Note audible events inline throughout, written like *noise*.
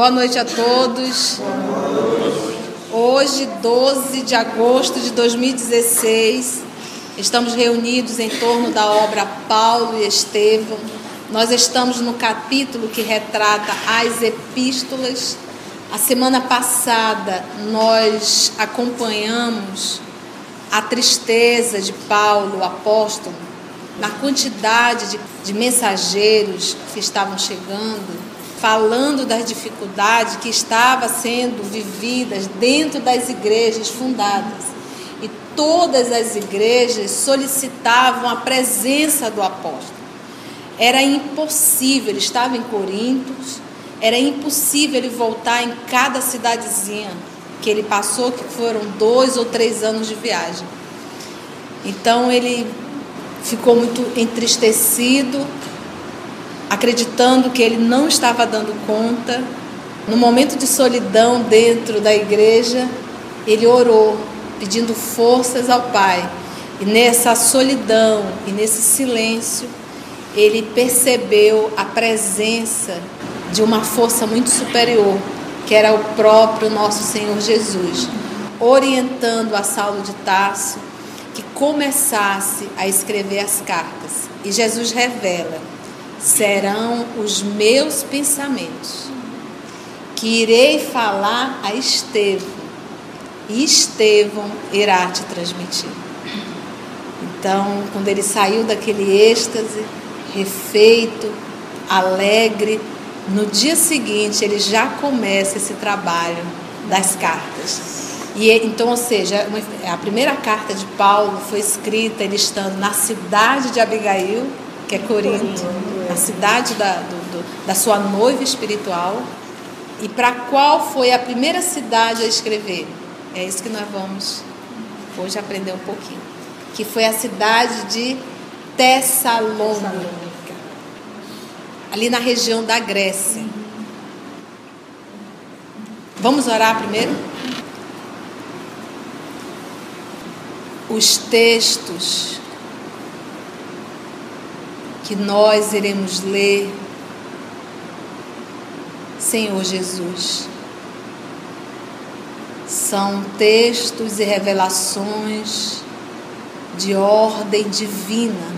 Boa noite a todos. Hoje, 12 de agosto de 2016, estamos reunidos em torno da obra Paulo e Estevão. Nós estamos no capítulo que retrata as epístolas. A semana passada nós acompanhamos a tristeza de Paulo, apóstolo, na quantidade de, de mensageiros que estavam chegando falando das dificuldades que estavam sendo vividas dentro das igrejas fundadas. E todas as igrejas solicitavam a presença do apóstolo. Era impossível, ele estava em Corintos, era impossível ele voltar em cada cidadezinha que ele passou, que foram dois ou três anos de viagem. Então ele ficou muito entristecido, acreditando que ele não estava dando conta. No momento de solidão dentro da igreja, ele orou, pedindo forças ao Pai. E nessa solidão e nesse silêncio, ele percebeu a presença de uma força muito superior, que era o próprio nosso Senhor Jesus, orientando a Saulo de Tarso que começasse a escrever as cartas. E Jesus revela serão os meus pensamentos, que irei falar a Estevão, e Estevão irá te transmitir. Então, quando ele saiu daquele êxtase, refeito, alegre, no dia seguinte ele já começa esse trabalho das cartas. E então, ou seja, a primeira carta de Paulo foi escrita ele estando na cidade de Abigail, que é Corinto, cidade da, do, do, da sua noiva espiritual. E para qual foi a primeira cidade a escrever? É isso que nós vamos hoje aprender um pouquinho. Que foi a cidade de Tessalônica, ali na região da Grécia. Vamos orar primeiro? Os textos que nós iremos ler, Senhor Jesus. São textos e revelações de ordem divina,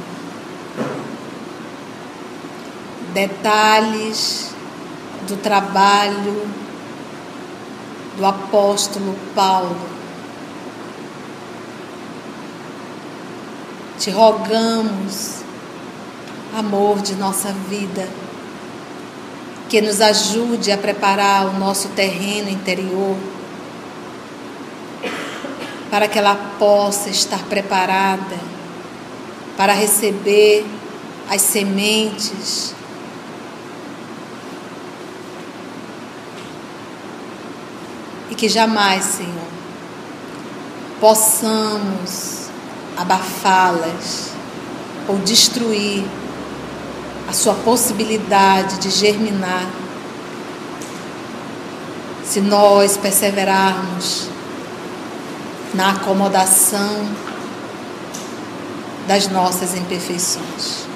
detalhes do trabalho do apóstolo Paulo. Te rogamos amor de nossa vida, que nos ajude a preparar o nosso terreno interior, para que ela possa estar preparada para receber as sementes e que jamais, Senhor, possamos abafá-las ou destruir a sua possibilidade de germinar, se nós perseverarmos na acomodação das nossas imperfeições.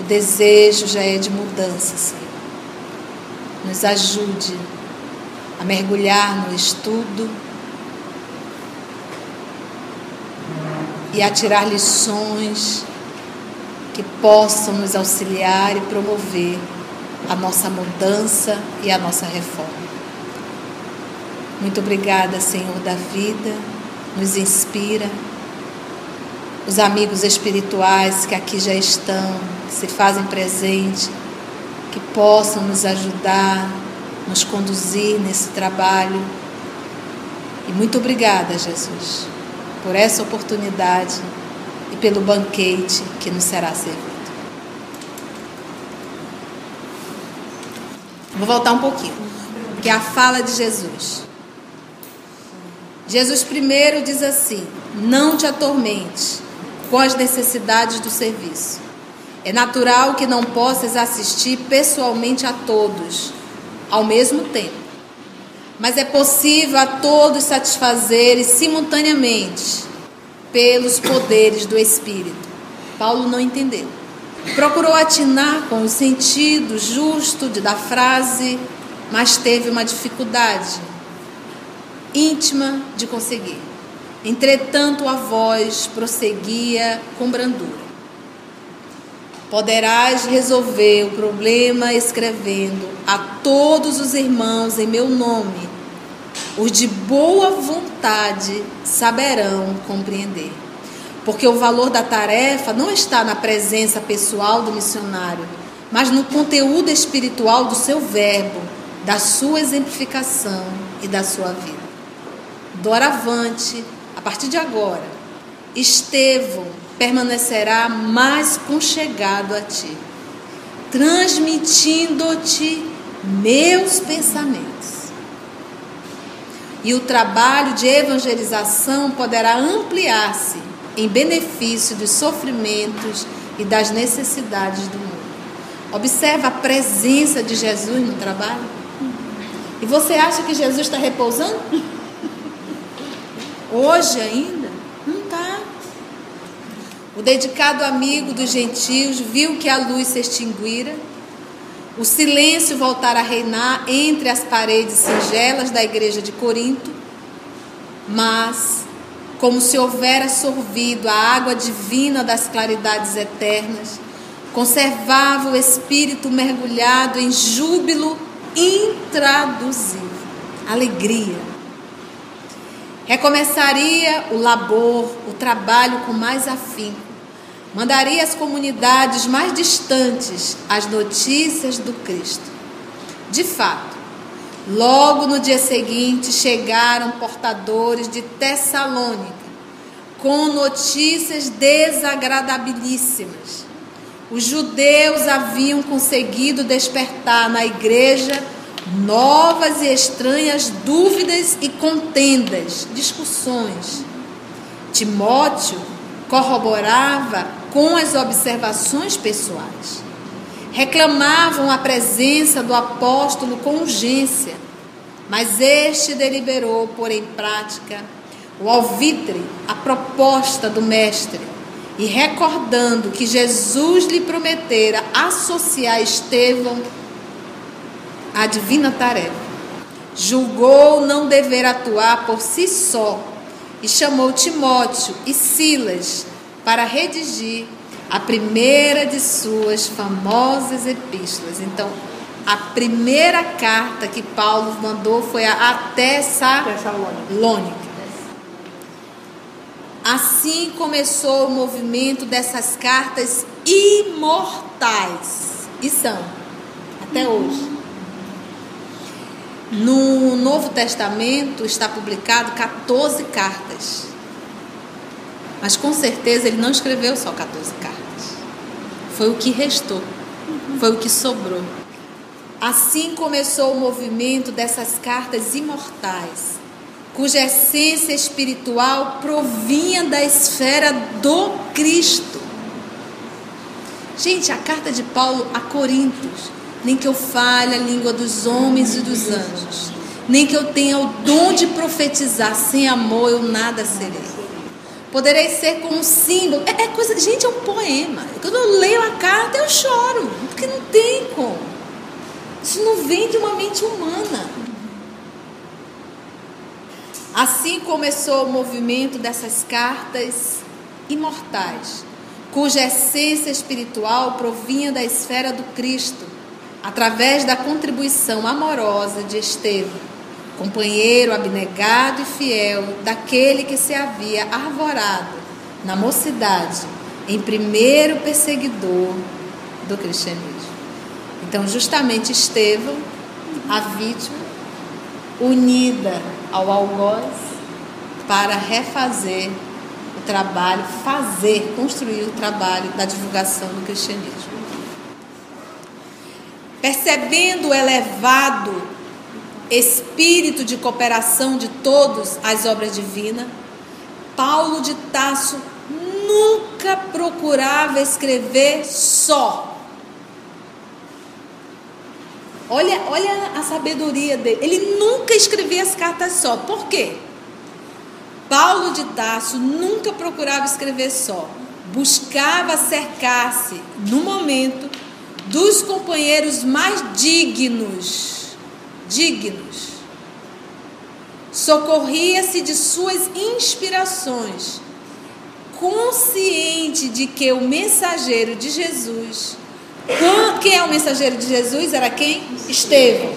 O desejo já é de mudança, Senhor. Nos ajude a mergulhar no estudo e a tirar lições que possam nos auxiliar e promover a nossa mudança e a nossa reforma. Muito obrigada, Senhor da vida, nos inspira. Os amigos espirituais que aqui já estão, que se fazem presente, que possam nos ajudar, nos conduzir nesse trabalho. E muito obrigada, Jesus, por essa oportunidade e pelo banquete que nos será servido. Vou voltar um pouquinho, que é a fala de Jesus. Jesus primeiro diz assim: Não te atormente com as necessidades do serviço. É natural que não possas assistir pessoalmente a todos ao mesmo tempo, mas é possível a todos satisfazer simultaneamente pelos poderes do Espírito. Paulo não entendeu. Procurou atinar com o sentido justo da frase mas teve uma dificuldade íntima de conseguir. Entretanto, a voz prosseguia com brandura. Poderás resolver o problema escrevendo a todos os irmãos em meu nome. Os de boa vontade saberão compreender. Porque o valor da tarefa não está na presença pessoal do missionário, mas no conteúdo espiritual do seu verbo, da sua exemplificação e da sua vida. Doravante, a partir de agora, Estevão permanecerá mais conchegado a ti, transmitindo-te meus pensamentos. E o trabalho de evangelização poderá ampliar-se em benefício dos sofrimentos e das necessidades do mundo. Observa a presença de Jesus no trabalho. E você acha que Jesus está repousando? *laughs* Hoje ainda? Não está. O dedicado amigo dos gentios viu que a luz se extinguira, o silêncio voltara a reinar entre as paredes singelas da igreja de Corinto, mas, como se houvera sorvido a água divina das claridades eternas, conservava o espírito mergulhado em júbilo intraduzível, alegria Recomeçaria o labor, o trabalho com mais afinco. Mandaria às comunidades mais distantes as notícias do Cristo. De fato, logo no dia seguinte chegaram portadores de Tessalônica com notícias desagradabilíssimas. Os judeus haviam conseguido despertar na igreja novas e estranhas dúvidas e contendas, discussões. Timóteo corroborava com as observações pessoais. Reclamavam a presença do apóstolo com urgência, mas este deliberou pôr em prática o alvitre, a proposta do mestre, e recordando que Jesus lhe prometera associar Estevão a divina tarefa. Julgou não dever atuar por si só e chamou Timóteo e Silas para redigir a primeira de suas famosas epístolas. Então, a primeira carta que Paulo mandou foi a Tessalônica. Assim começou o movimento dessas cartas imortais. E são, até hoje. No Novo Testamento está publicado 14 cartas. Mas com certeza ele não escreveu só 14 cartas. Foi o que restou. Foi o que sobrou. Assim começou o movimento dessas cartas imortais, cuja essência espiritual provinha da esfera do Cristo. Gente, a carta de Paulo a Coríntios nem que eu fale a língua dos homens e dos anjos, nem que eu tenha o dom de profetizar, sem amor eu nada serei. Poderei ser como um símbolo. É, é coisa, gente, é um poema. Quando eu leio a carta, eu choro, porque não tem como. Isso não vem de uma mente humana. Assim começou o movimento dessas cartas imortais, cuja essência espiritual provinha da esfera do Cristo através da contribuição amorosa de Estevão, companheiro abnegado e fiel daquele que se havia arvorado na mocidade em primeiro perseguidor do cristianismo. Então, justamente Estevão, a vítima, unida ao algoz para refazer o trabalho, fazer, construir o trabalho da divulgação do cristianismo percebendo o elevado espírito de cooperação de todos às obras divinas, Paulo de Tasso nunca procurava escrever só. Olha, olha a sabedoria dele. Ele nunca escrevia as cartas só. Por quê? Paulo de Tasso nunca procurava escrever só. Buscava cercar-se, no momento, dos companheiros mais dignos dignos. Socorria-se de suas inspirações, consciente de que o mensageiro de Jesus, quem é o mensageiro de Jesus? Era quem? Estevão.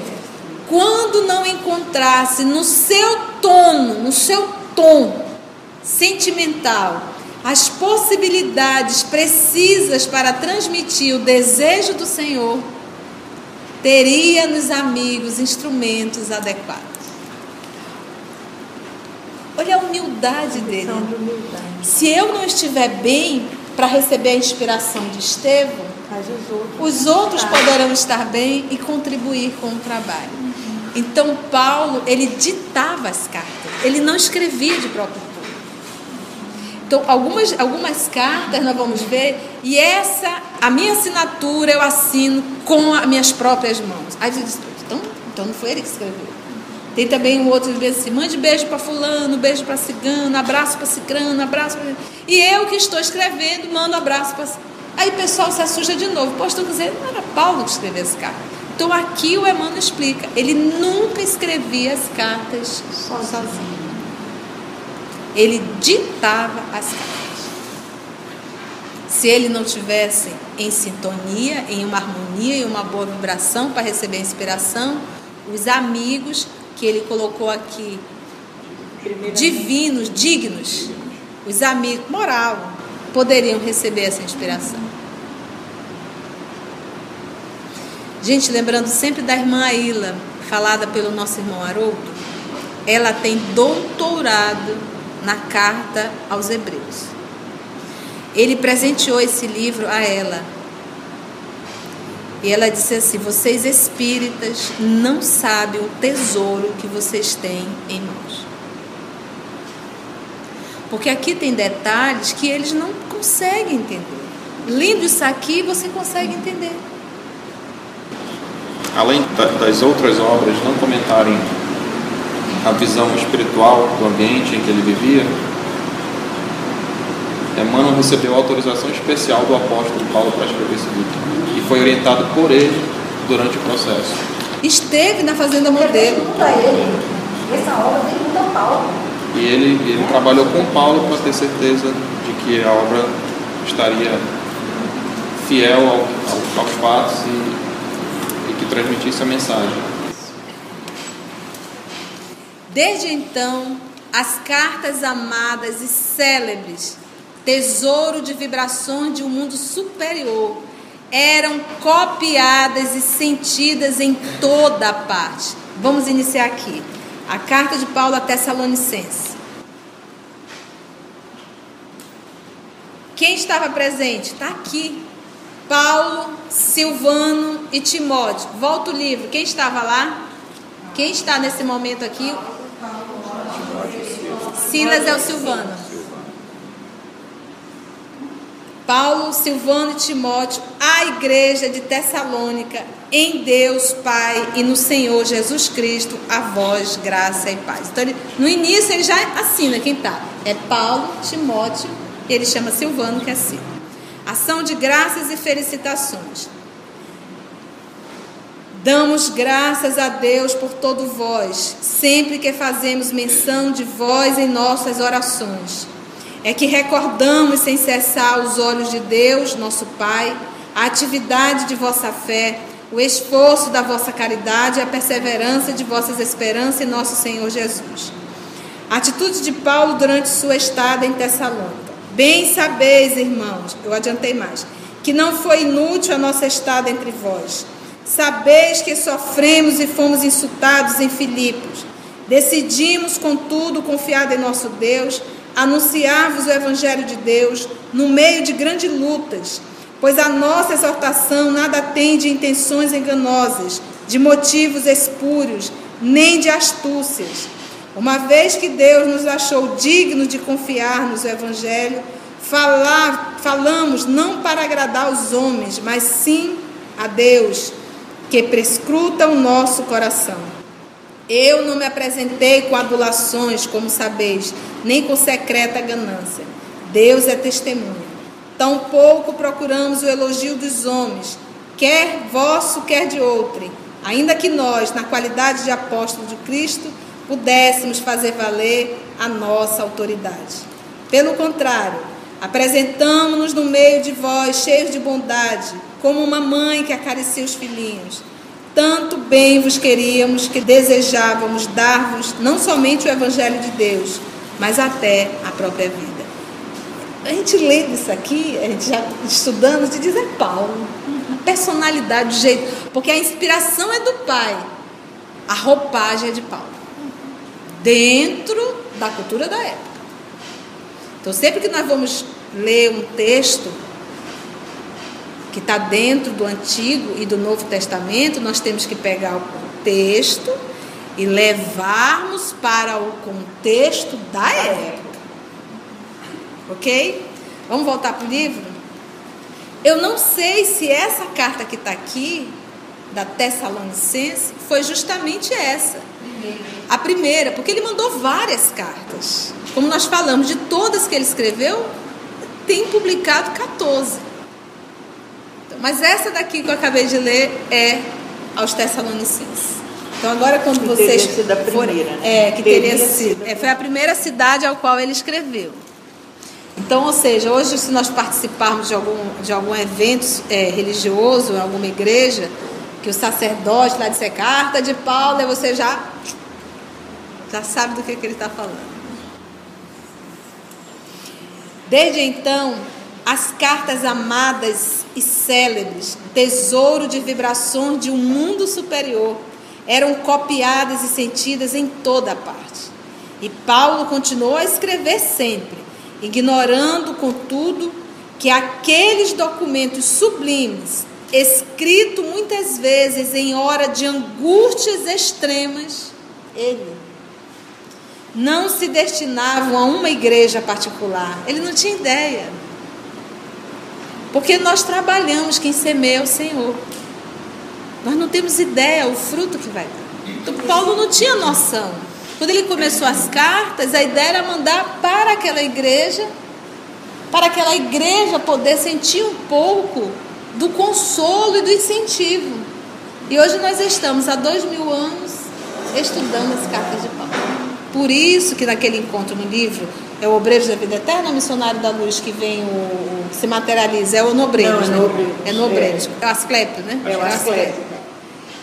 Quando não encontrasse no seu tono, no seu tom sentimental, as possibilidades precisas para transmitir o desejo do Senhor, teria nos amigos instrumentos adequados. Olha a humildade dele. Se eu não estiver bem para receber a inspiração de Estevão, os outros poderão estar bem e contribuir com o trabalho. Então Paulo, ele ditava as cartas, ele não escrevia de próprio. Então, algumas, algumas cartas nós vamos ver, e essa, a minha assinatura eu assino com as minhas próprias mãos. Aí você diz, então, então não foi ele que escreveu. Tem também um outro que diz assim: mande beijo para fulano, beijo para cigano, abraço para cicrano, abraço pra... E eu que estou escrevendo, mando abraço para. Aí o pessoal se assusta de novo. Poxa, estou dizendo, não era Paulo que escreveu esse carta. Então aqui o Emmanuel explica: ele nunca escrevia as cartas sozinho. Ele ditava as cartas. Se ele não tivesse em sintonia, em uma harmonia e uma boa vibração para receber a inspiração, os amigos que ele colocou aqui, divinos, dignos, os amigos, moral, poderiam receber essa inspiração. Gente, lembrando sempre da irmã Aila, falada pelo nosso irmão Haroldo, ela tem doutorado na carta aos Hebreus. Ele presenteou esse livro a ela. E ela disse assim: Vocês espíritas não sabem o tesouro que vocês têm em mãos. Porque aqui tem detalhes que eles não conseguem entender. Lindo isso aqui, você consegue entender além das outras obras não comentarem a visão espiritual do ambiente em que ele vivia, Emmanuel recebeu autorização especial do apóstolo Paulo para escrever esse livro e foi orientado por ele durante o processo. Esteve na Fazenda Modelo. Essa obra Paulo. E ele, ele trabalhou com Paulo para ter certeza de que a obra estaria fiel ao, ao, aos fatos e que transmitisse a mensagem. Desde então, as cartas amadas e célebres, tesouro de vibrações de um mundo superior, eram copiadas e sentidas em toda a parte. Vamos iniciar aqui. A carta de Paulo a Tessalonicenses. Quem estava presente? Está aqui. Paulo, Silvano e Timóteo. Volta o livro. Quem estava lá? Quem está nesse momento aqui? Silas é o Silvano. Paulo, Silvano e Timóteo, a igreja de Tessalônica, em Deus Pai e no Senhor Jesus Cristo, a vós graça e paz. Então, ele, no início ele já assina quem está. É Paulo, Timóteo, ele chama Silvano que assina. Ação de graças e felicitações. Damos graças a Deus por todo vós, sempre que fazemos menção de vós em nossas orações. É que recordamos sem cessar os olhos de Deus, nosso Pai, a atividade de vossa fé, o esforço da vossa caridade e a perseverança de vossas esperanças em nosso Senhor Jesus. A atitude de Paulo durante sua estada em Tessalônica. Bem sabeis, irmãos, eu adiantei mais, que não foi inútil a nossa estada entre vós. Sabeis que sofremos e fomos insultados em Filipos. Decidimos, contudo, confiado em nosso Deus, anunciar-vos o Evangelho de Deus no meio de grandes lutas, pois a nossa exortação nada tem de intenções enganosas, de motivos espúrios, nem de astúcias uma vez que Deus nos achou dignos de confiar-nos o Evangelho, falar, falamos não para agradar os homens, mas sim a Deus, que prescruta o nosso coração. Eu não me apresentei com adulações, como sabeis, nem com secreta ganância. Deus é testemunha. Tampouco procuramos o elogio dos homens, quer vosso, quer de outrem ainda que nós, na qualidade de apóstolo de Cristo, pudéssemos fazer valer a nossa autoridade. Pelo contrário, apresentamos-nos no meio de vós, cheios de bondade, como uma mãe que acaricia os filhinhos. Tanto bem vos queríamos que desejávamos dar-vos não somente o Evangelho de Deus, mas até a própria vida. A gente lê isso aqui, a gente já estudando, te diz é Paulo. A personalidade, o jeito. Porque a inspiração é do pai, a roupagem é de Paulo. Dentro da cultura da época. Então, sempre que nós vamos ler um texto que está dentro do Antigo e do Novo Testamento, nós temos que pegar o contexto e levarmos para o contexto da época. Ok? Vamos voltar para o livro? Eu não sei se essa carta que está aqui, da Tessalonicense, foi justamente essa. A primeira, porque ele mandou várias cartas. Como nós falamos, de todas que ele escreveu, tem publicado 14. Mas essa daqui que eu acabei de ler é aos Tessalonicenses. Então agora quando que vocês teria sido a primeira, né? é que teria, Teria sido, é, foi a primeira cidade ao qual ele escreveu. Então, ou seja, hoje se nós participarmos de algum, de algum evento é, religioso, em alguma igreja, que o sacerdote lá disser carta de Paulo, você já, já sabe do que, que ele está falando. Desde então, as cartas amadas e célebres, tesouro de vibrações de um mundo superior, eram copiadas e sentidas em toda parte. E Paulo continuou a escrever sempre, ignorando, contudo, que aqueles documentos sublimes, escritos muitas vezes em hora de angústias extremas, ele não se destinavam a uma igreja particular. Ele não tinha ideia. Porque nós trabalhamos quem semeia é o Senhor. Nós não temos ideia o fruto que vai dar. Então, Paulo não tinha noção. Quando ele começou as cartas, a ideia era mandar para aquela igreja, para aquela igreja poder sentir um pouco do consolo e do incentivo. E hoje nós estamos há dois mil anos estudando as cartas de Paulo. Por isso que naquele encontro no livro é o Obreiros da Vida Eterna, o Missionário da Luz que vem o se materializa, é o Nobreiros, Não, é né? Nobreiros. É Nobreiros. É o Asclepio, né? É o Asclepio.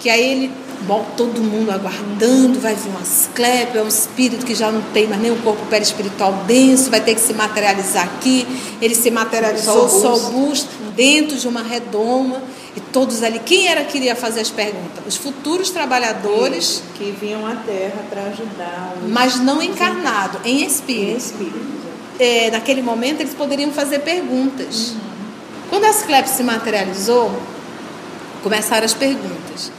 Que aí ele bom, todo mundo aguardando, vai vir um asclepio, é um espírito que já não tem mais nem um corpo perispiritual denso, vai ter que se materializar aqui. Ele se materializou Só o busto, dentro de uma redoma, e todos ali. Quem era que iria fazer as perguntas? Os futuros trabalhadores, que vinham à Terra para ajudar os mas não encarnado, em em espírito. espírito. É, naquele momento eles poderiam fazer perguntas. Quando Asclepio se materializou, começaram as perguntas.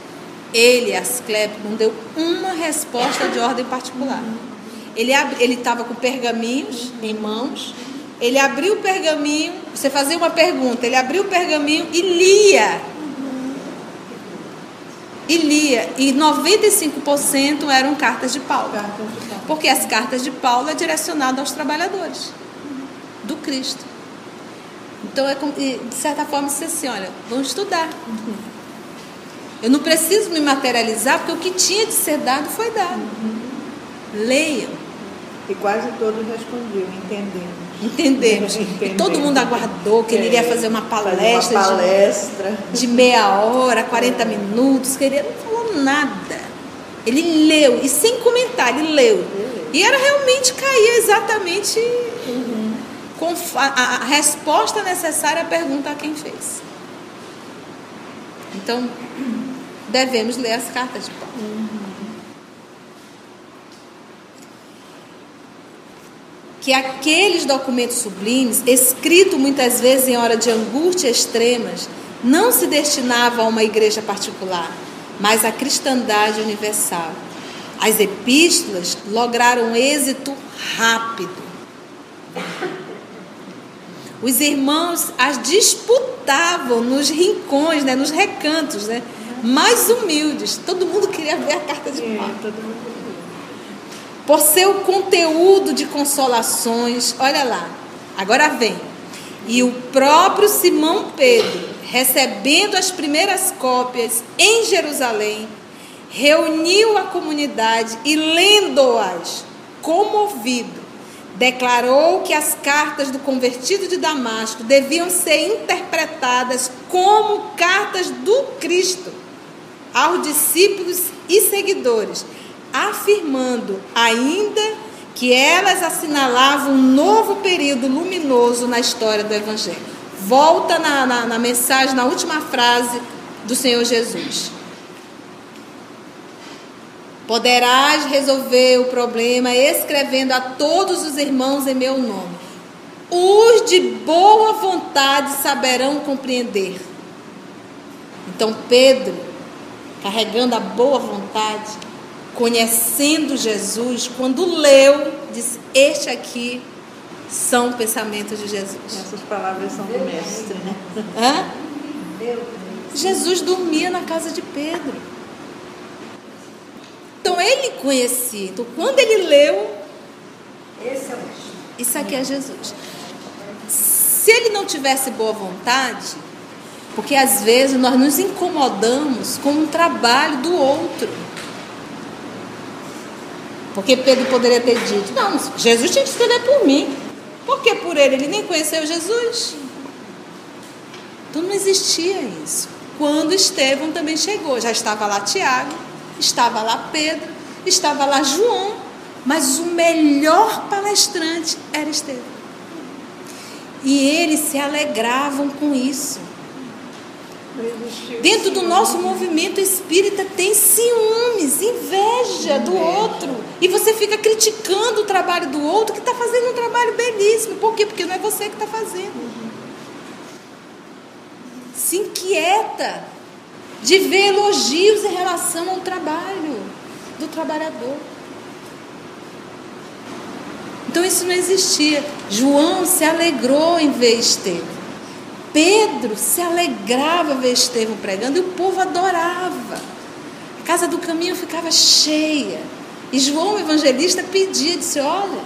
Ele, Asclepio, não deu uma resposta de ordem particular. Ele ab- ele estava com pergaminhos em mãos. Ele abriu o pergaminho, você fazia uma pergunta, ele abriu o pergaminho e lia. E lia. E 95% eram cartas de Paulo. Cartas de Paulo. Porque as cartas de Paulo é direcionado aos trabalhadores do Cristo. Então é de certa forma disse assim, olha, vamos estudar. Eu não preciso me materializar porque o que tinha de ser dado foi dado. Leiam, E quase todos respondiam, entendemos. entendemos. E todo mundo aguardou que ele iria fazer uma palestra, uma de- palestra. de meia hora, 40 minutos, que ele não falou nada. Ele leu, e sem comentar, ele leu. E era realmente caía exatamente com fa- a, a resposta necessária à pergunta a quem fez. Então, devemos ler as cartas de Paulo. Que aqueles documentos sublimes, escritos muitas vezes em hora de angústia extremas, não se destinavam a uma igreja particular, mas à cristandade universal. As epístolas lograram êxito rápido. Os irmãos as disputavam nos rincões, né, nos recantos, né, mais humildes. Todo mundo queria ver a carta de É, Paulo todo mundo por seu conteúdo de consolações. Olha lá, agora vem. E o próprio Simão Pedro recebendo as primeiras cópias em Jerusalém, reuniu a comunidade e, lendo-as, comovido, declarou que as cartas do convertido de Damasco deviam ser interpretadas como cartas do Cristo aos discípulos e seguidores, afirmando ainda que elas assinalavam um novo período luminoso na história do Evangelho. Volta na, na, na mensagem, na última frase do Senhor Jesus. Poderás resolver o problema escrevendo a todos os irmãos em meu nome. Os de boa vontade saberão compreender. Então Pedro, carregando a boa vontade, conhecendo Jesus, quando leu, disse: Este aqui são pensamentos de Jesus. Essas palavras são do mestre, né? Hã? Jesus dormia na casa de Pedro. Então ele conhecia. Então quando ele leu, é isso aqui é Jesus. Se ele não tivesse boa vontade, porque às vezes nós nos incomodamos com o trabalho do outro. Porque Pedro poderia ter dito: Não, Jesus tinha que escrever por mim. Por que por ele? Ele nem conheceu Jesus. Então não existia isso. Quando Estevão também chegou, já estava lá Tiago, estava lá Pedro, estava lá João, mas o melhor palestrante era Estevão. E eles se alegravam com isso. Dentro do nosso movimento espírita tem ciúmes, inveja do outro. E você fica criticando o trabalho do outro que está fazendo um trabalho belíssimo. Por quê? Porque não é você que está fazendo. Se inquieta de ver elogios em relação ao trabalho do trabalhador. Então isso não existia. João se alegrou em ver Estevão. Pedro se alegrava ver Estevão pregando e o povo adorava. A casa do caminho ficava cheia. E João, o evangelista, pedia, disse: Olha,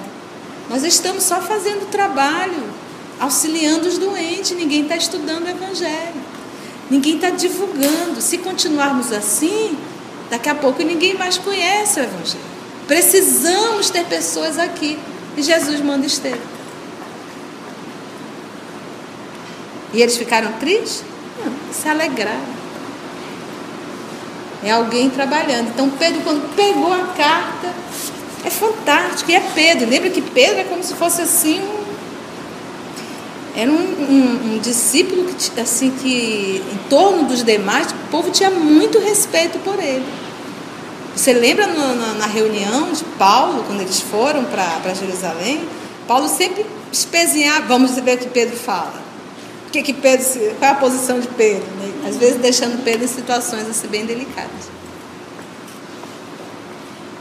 nós estamos só fazendo trabalho, auxiliando os doentes, ninguém está estudando o evangelho, ninguém está divulgando. Se continuarmos assim, daqui a pouco ninguém mais conhece o evangelho. Precisamos ter pessoas aqui. E Jesus manda Estevão. E eles ficaram tristes? Não, se alegraram. É alguém trabalhando. Então Pedro, quando pegou a carta, é fantástico. E é Pedro. Lembra que Pedro é como se fosse assim um. Era um, um, um discípulo que, assim, que, em torno dos demais, o povo tinha muito respeito por ele. Você lembra no- na, na reunião de Paulo, quando eles foram para Jerusalém? Paulo sempre espezinhava, vamos ver o que Pedro fala. Que, que Pedro, qual é a posição de Pedro? né? Às vezes deixando Pedro em situações assim bem delicadas.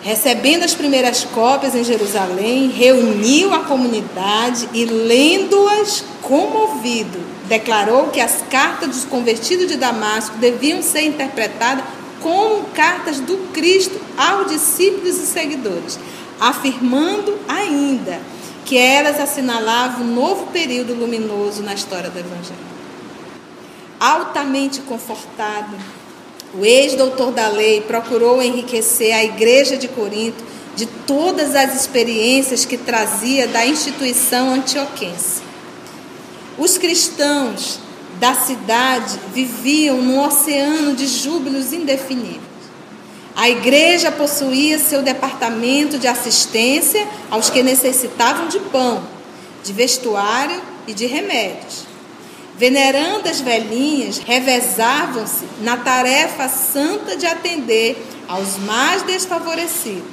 Recebendo as primeiras cópias em Jerusalém, reuniu a comunidade e, lendo-as comovido, declarou que as cartas dos convertidos de Damasco deviam ser interpretadas como cartas do Cristo aos discípulos e seguidores, afirmando ainda que elas assinalavam um novo período luminoso na história do Evangelho. Altamente confortado, o ex-doutor da lei procurou enriquecer a igreja de Corinto de todas as experiências que trazia da instituição antioquense. Os cristãos da cidade viviam num oceano de júbilos indefiníveis. A igreja possuía seu departamento de assistência aos que necessitavam de pão, de vestuário e de remédios. Venerandas velhinhas revezavam-se na tarefa santa de atender aos mais desfavorecidos.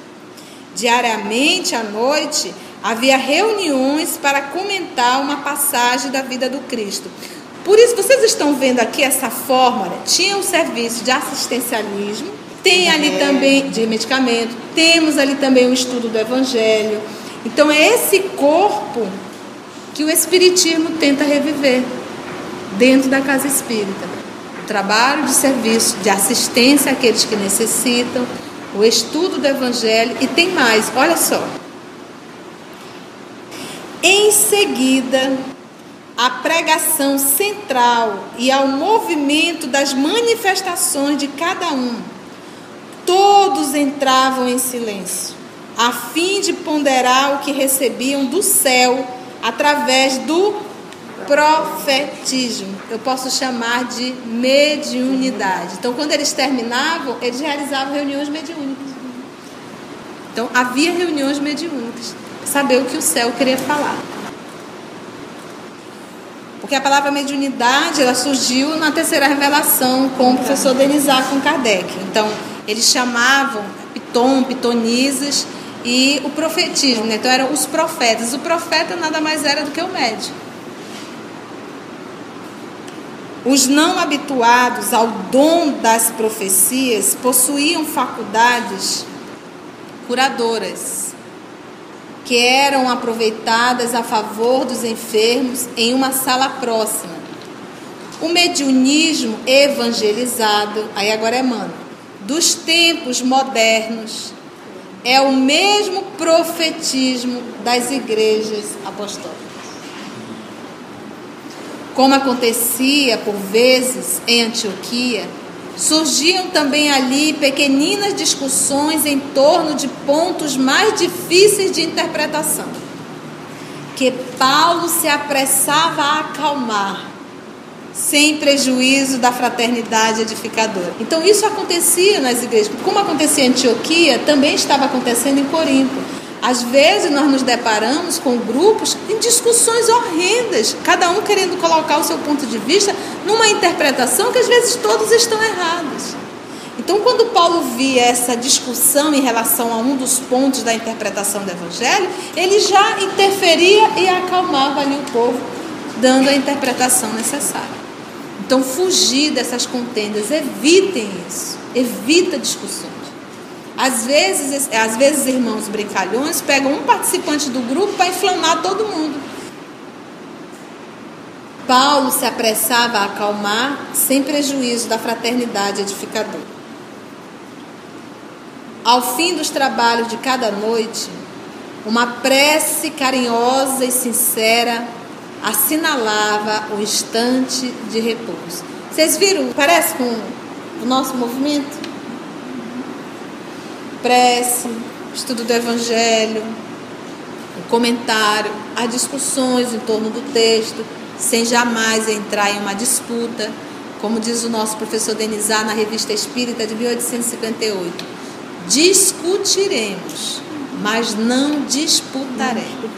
Diariamente à noite havia reuniões para comentar uma passagem da vida do Cristo. Por isso, vocês estão vendo aqui essa fórmula. Tinha um serviço de assistencialismo, tem ali também de medicamento, temos ali também o estudo do Evangelho. Então, é esse corpo que o Espiritismo tenta reviver dentro da casa espírita. O trabalho de serviço, de assistência àqueles que necessitam, o estudo do Evangelho e tem mais, olha só. Em seguida, à pregação central e ao movimento das manifestações de cada um, todos entravam em silêncio, a fim de ponderar o que recebiam do céu através do profetismo. Eu posso chamar de mediunidade. Então, quando eles terminavam, eles realizavam reuniões mediúnicas. Então, havia reuniões mediúnicas, saber o que o céu queria falar. Porque a palavra mediunidade, ela surgiu na terceira revelação com o professor Denizar com Kardec. Então, eles chamavam piton, pitonisas e o profetismo, né? então eram os profetas. O profeta nada mais era do que o médium. Os não habituados ao dom das profecias possuíam faculdades curadoras, que eram aproveitadas a favor dos enfermos em uma sala próxima. O mediunismo evangelizado, aí agora é mano, dos tempos modernos, é o mesmo profetismo das igrejas apostólicas. Como acontecia por vezes em Antioquia, surgiam também ali pequeninas discussões em torno de pontos mais difíceis de interpretação, que Paulo se apressava a acalmar, sem prejuízo da fraternidade edificadora. Então isso acontecia nas igrejas, como acontecia em Antioquia, também estava acontecendo em Corinto. Às vezes nós nos deparamos com grupos em discussões horrendas, cada um querendo colocar o seu ponto de vista numa interpretação que às vezes todos estão errados. Então, quando Paulo via essa discussão em relação a um dos pontos da interpretação do Evangelho, ele já interferia e acalmava ali o povo, dando a interpretação necessária. Então, fugir dessas contendas, evitem isso, evita discussões. Às vezes, às vezes, irmãos brincalhões pegam um participante do grupo para inflamar todo mundo. Paulo se apressava a acalmar sem prejuízo da fraternidade edificadora. Ao fim dos trabalhos de cada noite, uma prece carinhosa e sincera assinalava o instante de repouso. Vocês viram? Parece com o nosso movimento? prece, estudo do Evangelho, o comentário, as discussões em torno do texto, sem jamais entrar em uma disputa, como diz o nosso professor Denizar na Revista Espírita de 1858. Discutiremos, mas não disputaremos.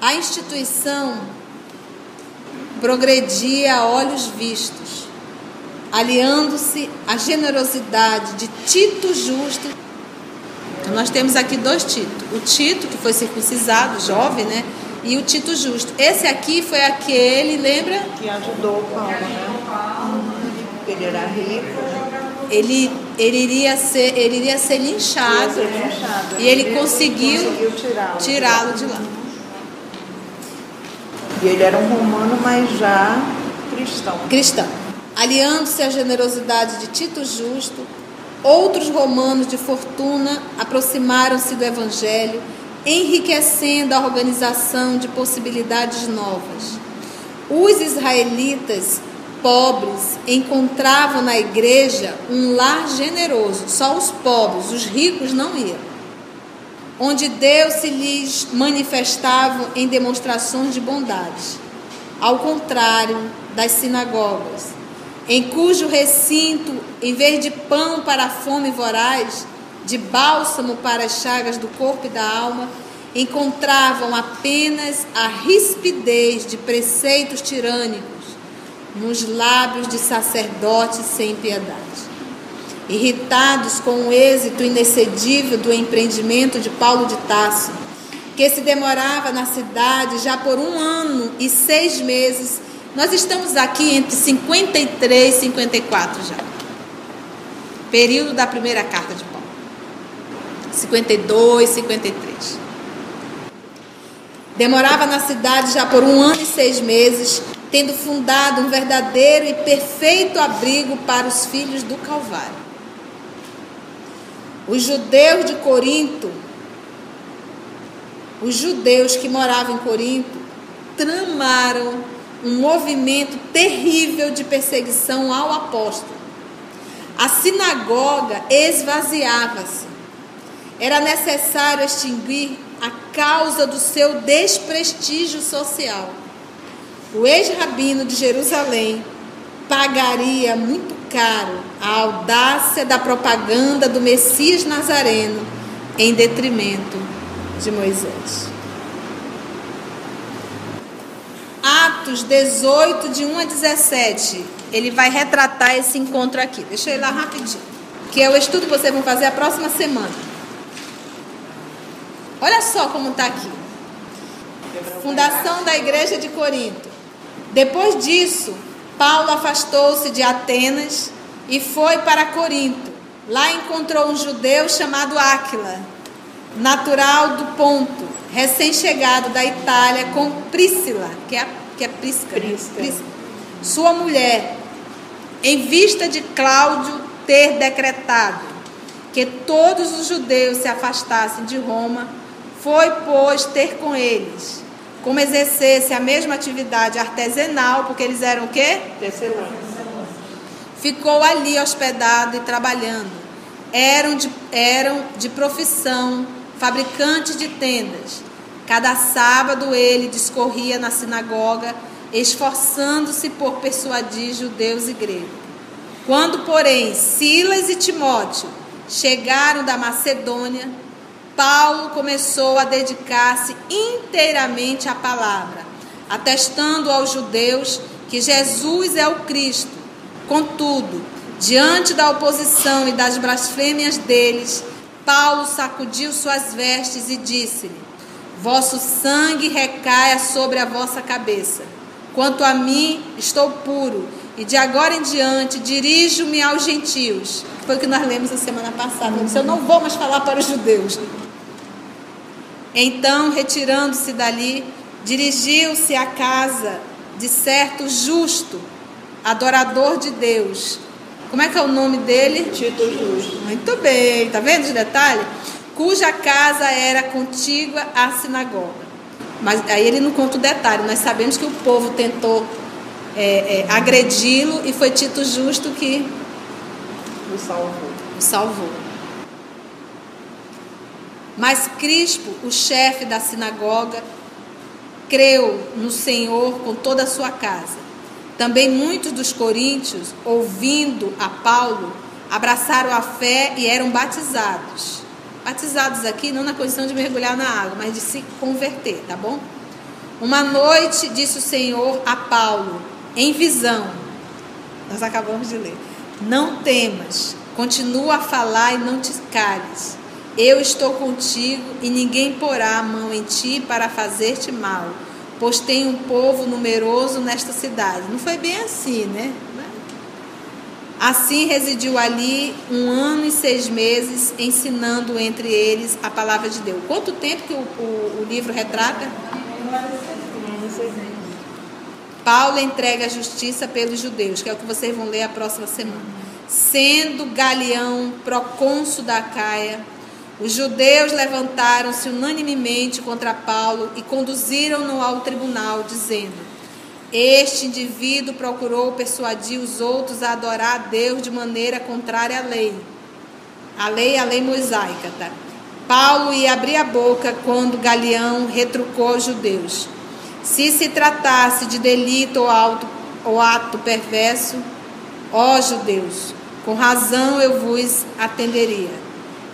A instituição progredia a olhos vistos aliando-se à generosidade de Tito Justo. Então, nós temos aqui dois Tito. O Tito, que foi circuncisado, jovem, né? E o Tito Justo. Esse aqui foi aquele, lembra? Que ajudou Paulo, né? Ele era rico. Ele, ele, iria ser, ele iria ser linchado. Ser linchado. E ele, ele conseguiu, conseguiu tirá-lo tirá de lá. E ele era um romano, mas já cristão. Cristão aliando-se à generosidade de Tito Justo, outros romanos de fortuna aproximaram-se do Evangelho, enriquecendo a organização de possibilidades novas. Os israelitas pobres encontravam na igreja um lar generoso, só os pobres, os ricos não iam. Onde Deus se lhes manifestava em demonstrações de bondade, ao contrário das sinagogas, em cujo recinto, em vez de pão para a fome voraz, de bálsamo para as chagas do corpo e da alma, encontravam apenas a rispidez de preceitos tirânicos nos lábios de sacerdotes sem piedade. Irritados com o êxito inexcedível do empreendimento de Paulo de Tasso, que se demorava na cidade já por um ano e seis meses nós estamos aqui entre 53 e 54 já. Período da primeira carta de Paulo. 52, 53. Demorava na cidade já por um ano e seis meses, tendo fundado um verdadeiro e perfeito abrigo para os filhos do Calvário. Os judeus de Corinto os judeus que moravam em Corinto tramaram um movimento terrível de perseguição ao apóstolo. A sinagoga esvaziava-se. Era necessário extinguir a causa do seu desprestígio social. O ex-rabino de Jerusalém pagaria muito caro a audácia da propaganda do Messias Nazareno em detrimento de Moisés. Atos 18, de 1 a 17, ele vai retratar esse encontro aqui. Deixa eu ir lá rapidinho. Que é o estudo que vocês vão fazer a próxima semana. Olha só como está aqui. Fundação da igreja de Corinto. Depois disso, Paulo afastou-se de Atenas e foi para Corinto. Lá encontrou um judeu chamado Áquila, natural do Ponto, recém-chegado da Itália com Priscila, que é, que é Prisca, né? Prisca. Prisca, sua mulher, em vista de Cláudio ter decretado que todos os judeus se afastassem de Roma, foi, pois, ter com eles, como exercesse a mesma atividade artesanal, porque eles eram o quê? Tecelã. Ficou ali hospedado e trabalhando. Eram de, eram de profissão fabricantes de tendas. Cada sábado ele discorria na sinagoga, esforçando-se por persuadir judeus e gregos. Quando, porém, Silas e Timóteo chegaram da Macedônia, Paulo começou a dedicar-se inteiramente à palavra, atestando aos judeus que Jesus é o Cristo. Contudo, diante da oposição e das blasfêmias deles, Paulo sacudiu suas vestes e disse-lhe: Vosso sangue recaia sobre a vossa cabeça. Quanto a mim, estou puro, e de agora em diante dirijo-me aos gentios. Foi o que nós lemos a semana passada. Ele disse, Eu não vou mais falar para os judeus. Então, retirando-se dali, dirigiu-se à casa de certo justo, adorador de Deus. Como é que é o nome dele? Tito Justo. Muito bem, tá vendo os detalhes? Cuja casa era contígua à sinagoga. Mas aí ele não conta o detalhe. Nós sabemos que o povo tentou é, é, agredi-lo e foi Tito Justo que O salvou. o salvou. Mas Crispo, o chefe da sinagoga, creu no Senhor com toda a sua casa. Também muitos dos coríntios, ouvindo a Paulo, abraçaram a fé e eram batizados. Batizados aqui não na condição de mergulhar na água, mas de se converter, tá bom? Uma noite disse o Senhor a Paulo, em visão. Nós acabamos de ler. Não temas, continua a falar e não te cales. Eu estou contigo e ninguém porá a mão em ti para fazer-te mal, pois tem um povo numeroso nesta cidade. Não foi bem assim, né? Assim residiu ali um ano e seis meses, ensinando entre eles a palavra de Deus. Quanto tempo que o, o, o livro retrata? Paulo entrega a justiça pelos judeus, que é o que vocês vão ler a próxima semana. Sendo Galeão procônsul da Caia, os judeus levantaram-se unanimemente contra Paulo e conduziram-no ao tribunal, dizendo: Este indivíduo procurou persuadir os outros a adorar a Deus de maneira contrária à lei. A lei é a lei mosaica, tá? Paulo ia abrir a boca quando Galeão retrucou aos judeus. Se se tratasse de delito ou, auto, ou ato perverso, ó judeus, com razão eu vos atenderia.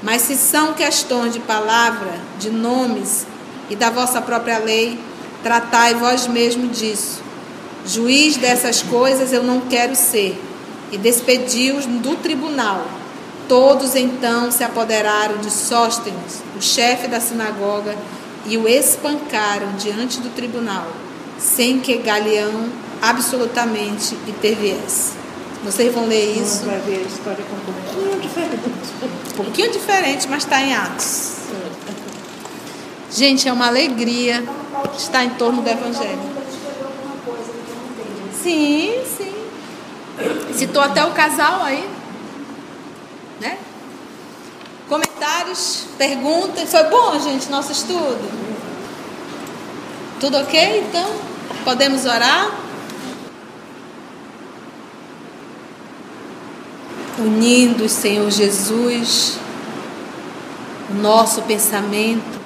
Mas se são questões de palavra, de nomes e da vossa própria lei, tratai vós mesmo disso. Juiz dessas coisas eu não quero ser. E despediu-os do tribunal. Todos então se apoderaram de Sóstenes, o chefe da sinagoga, e o espancaram diante do tribunal, sem que Galeão absolutamente interviesse. Vocês vão ler isso. Vai ver a história com um pouquinho diferente. Um pouquinho diferente, mas está em Atos. Gente, é uma alegria estar em torno do Evangelho. Sim, sim. Citou até o casal aí. Né? Comentários, perguntas. Foi bom, gente, nosso estudo? Tudo ok? Então, podemos orar? Unindo, Senhor Jesus, o nosso pensamento,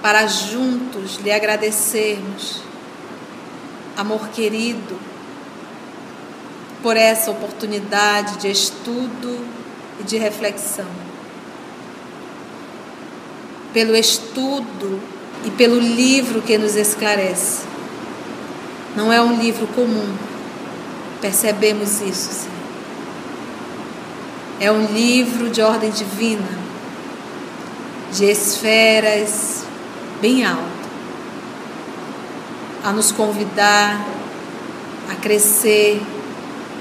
para juntos lhe agradecermos, amor querido, por essa oportunidade de estudo e de reflexão. Pelo estudo e pelo livro que nos esclarece. Não é um livro comum, percebemos isso, Senhor. É um livro de ordem divina, de esferas bem alto, a nos convidar a crescer,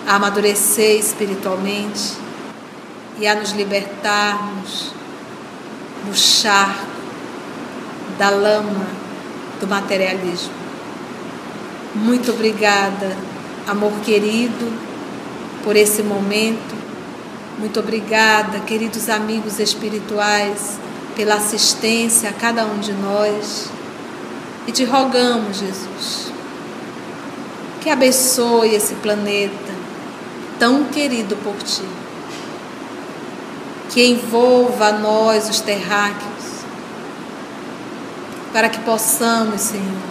a amadurecer espiritualmente e a nos libertarmos do charco, da lama do materialismo. Muito obrigada, amor querido, por esse momento. Muito obrigada, queridos amigos espirituais pela assistência a cada um de nós. E te rogamos, Jesus, que abençoe esse planeta tão querido por ti. Que envolva nós, os terráqueos, para que possamos, Senhor,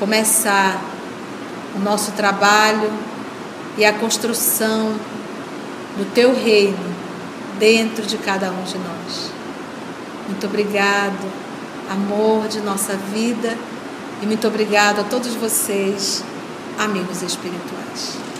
começar o nosso trabalho e a construção do teu reino dentro de cada um de nós. Muito obrigado, amor de nossa vida, e muito obrigado a todos vocês, amigos espirituais.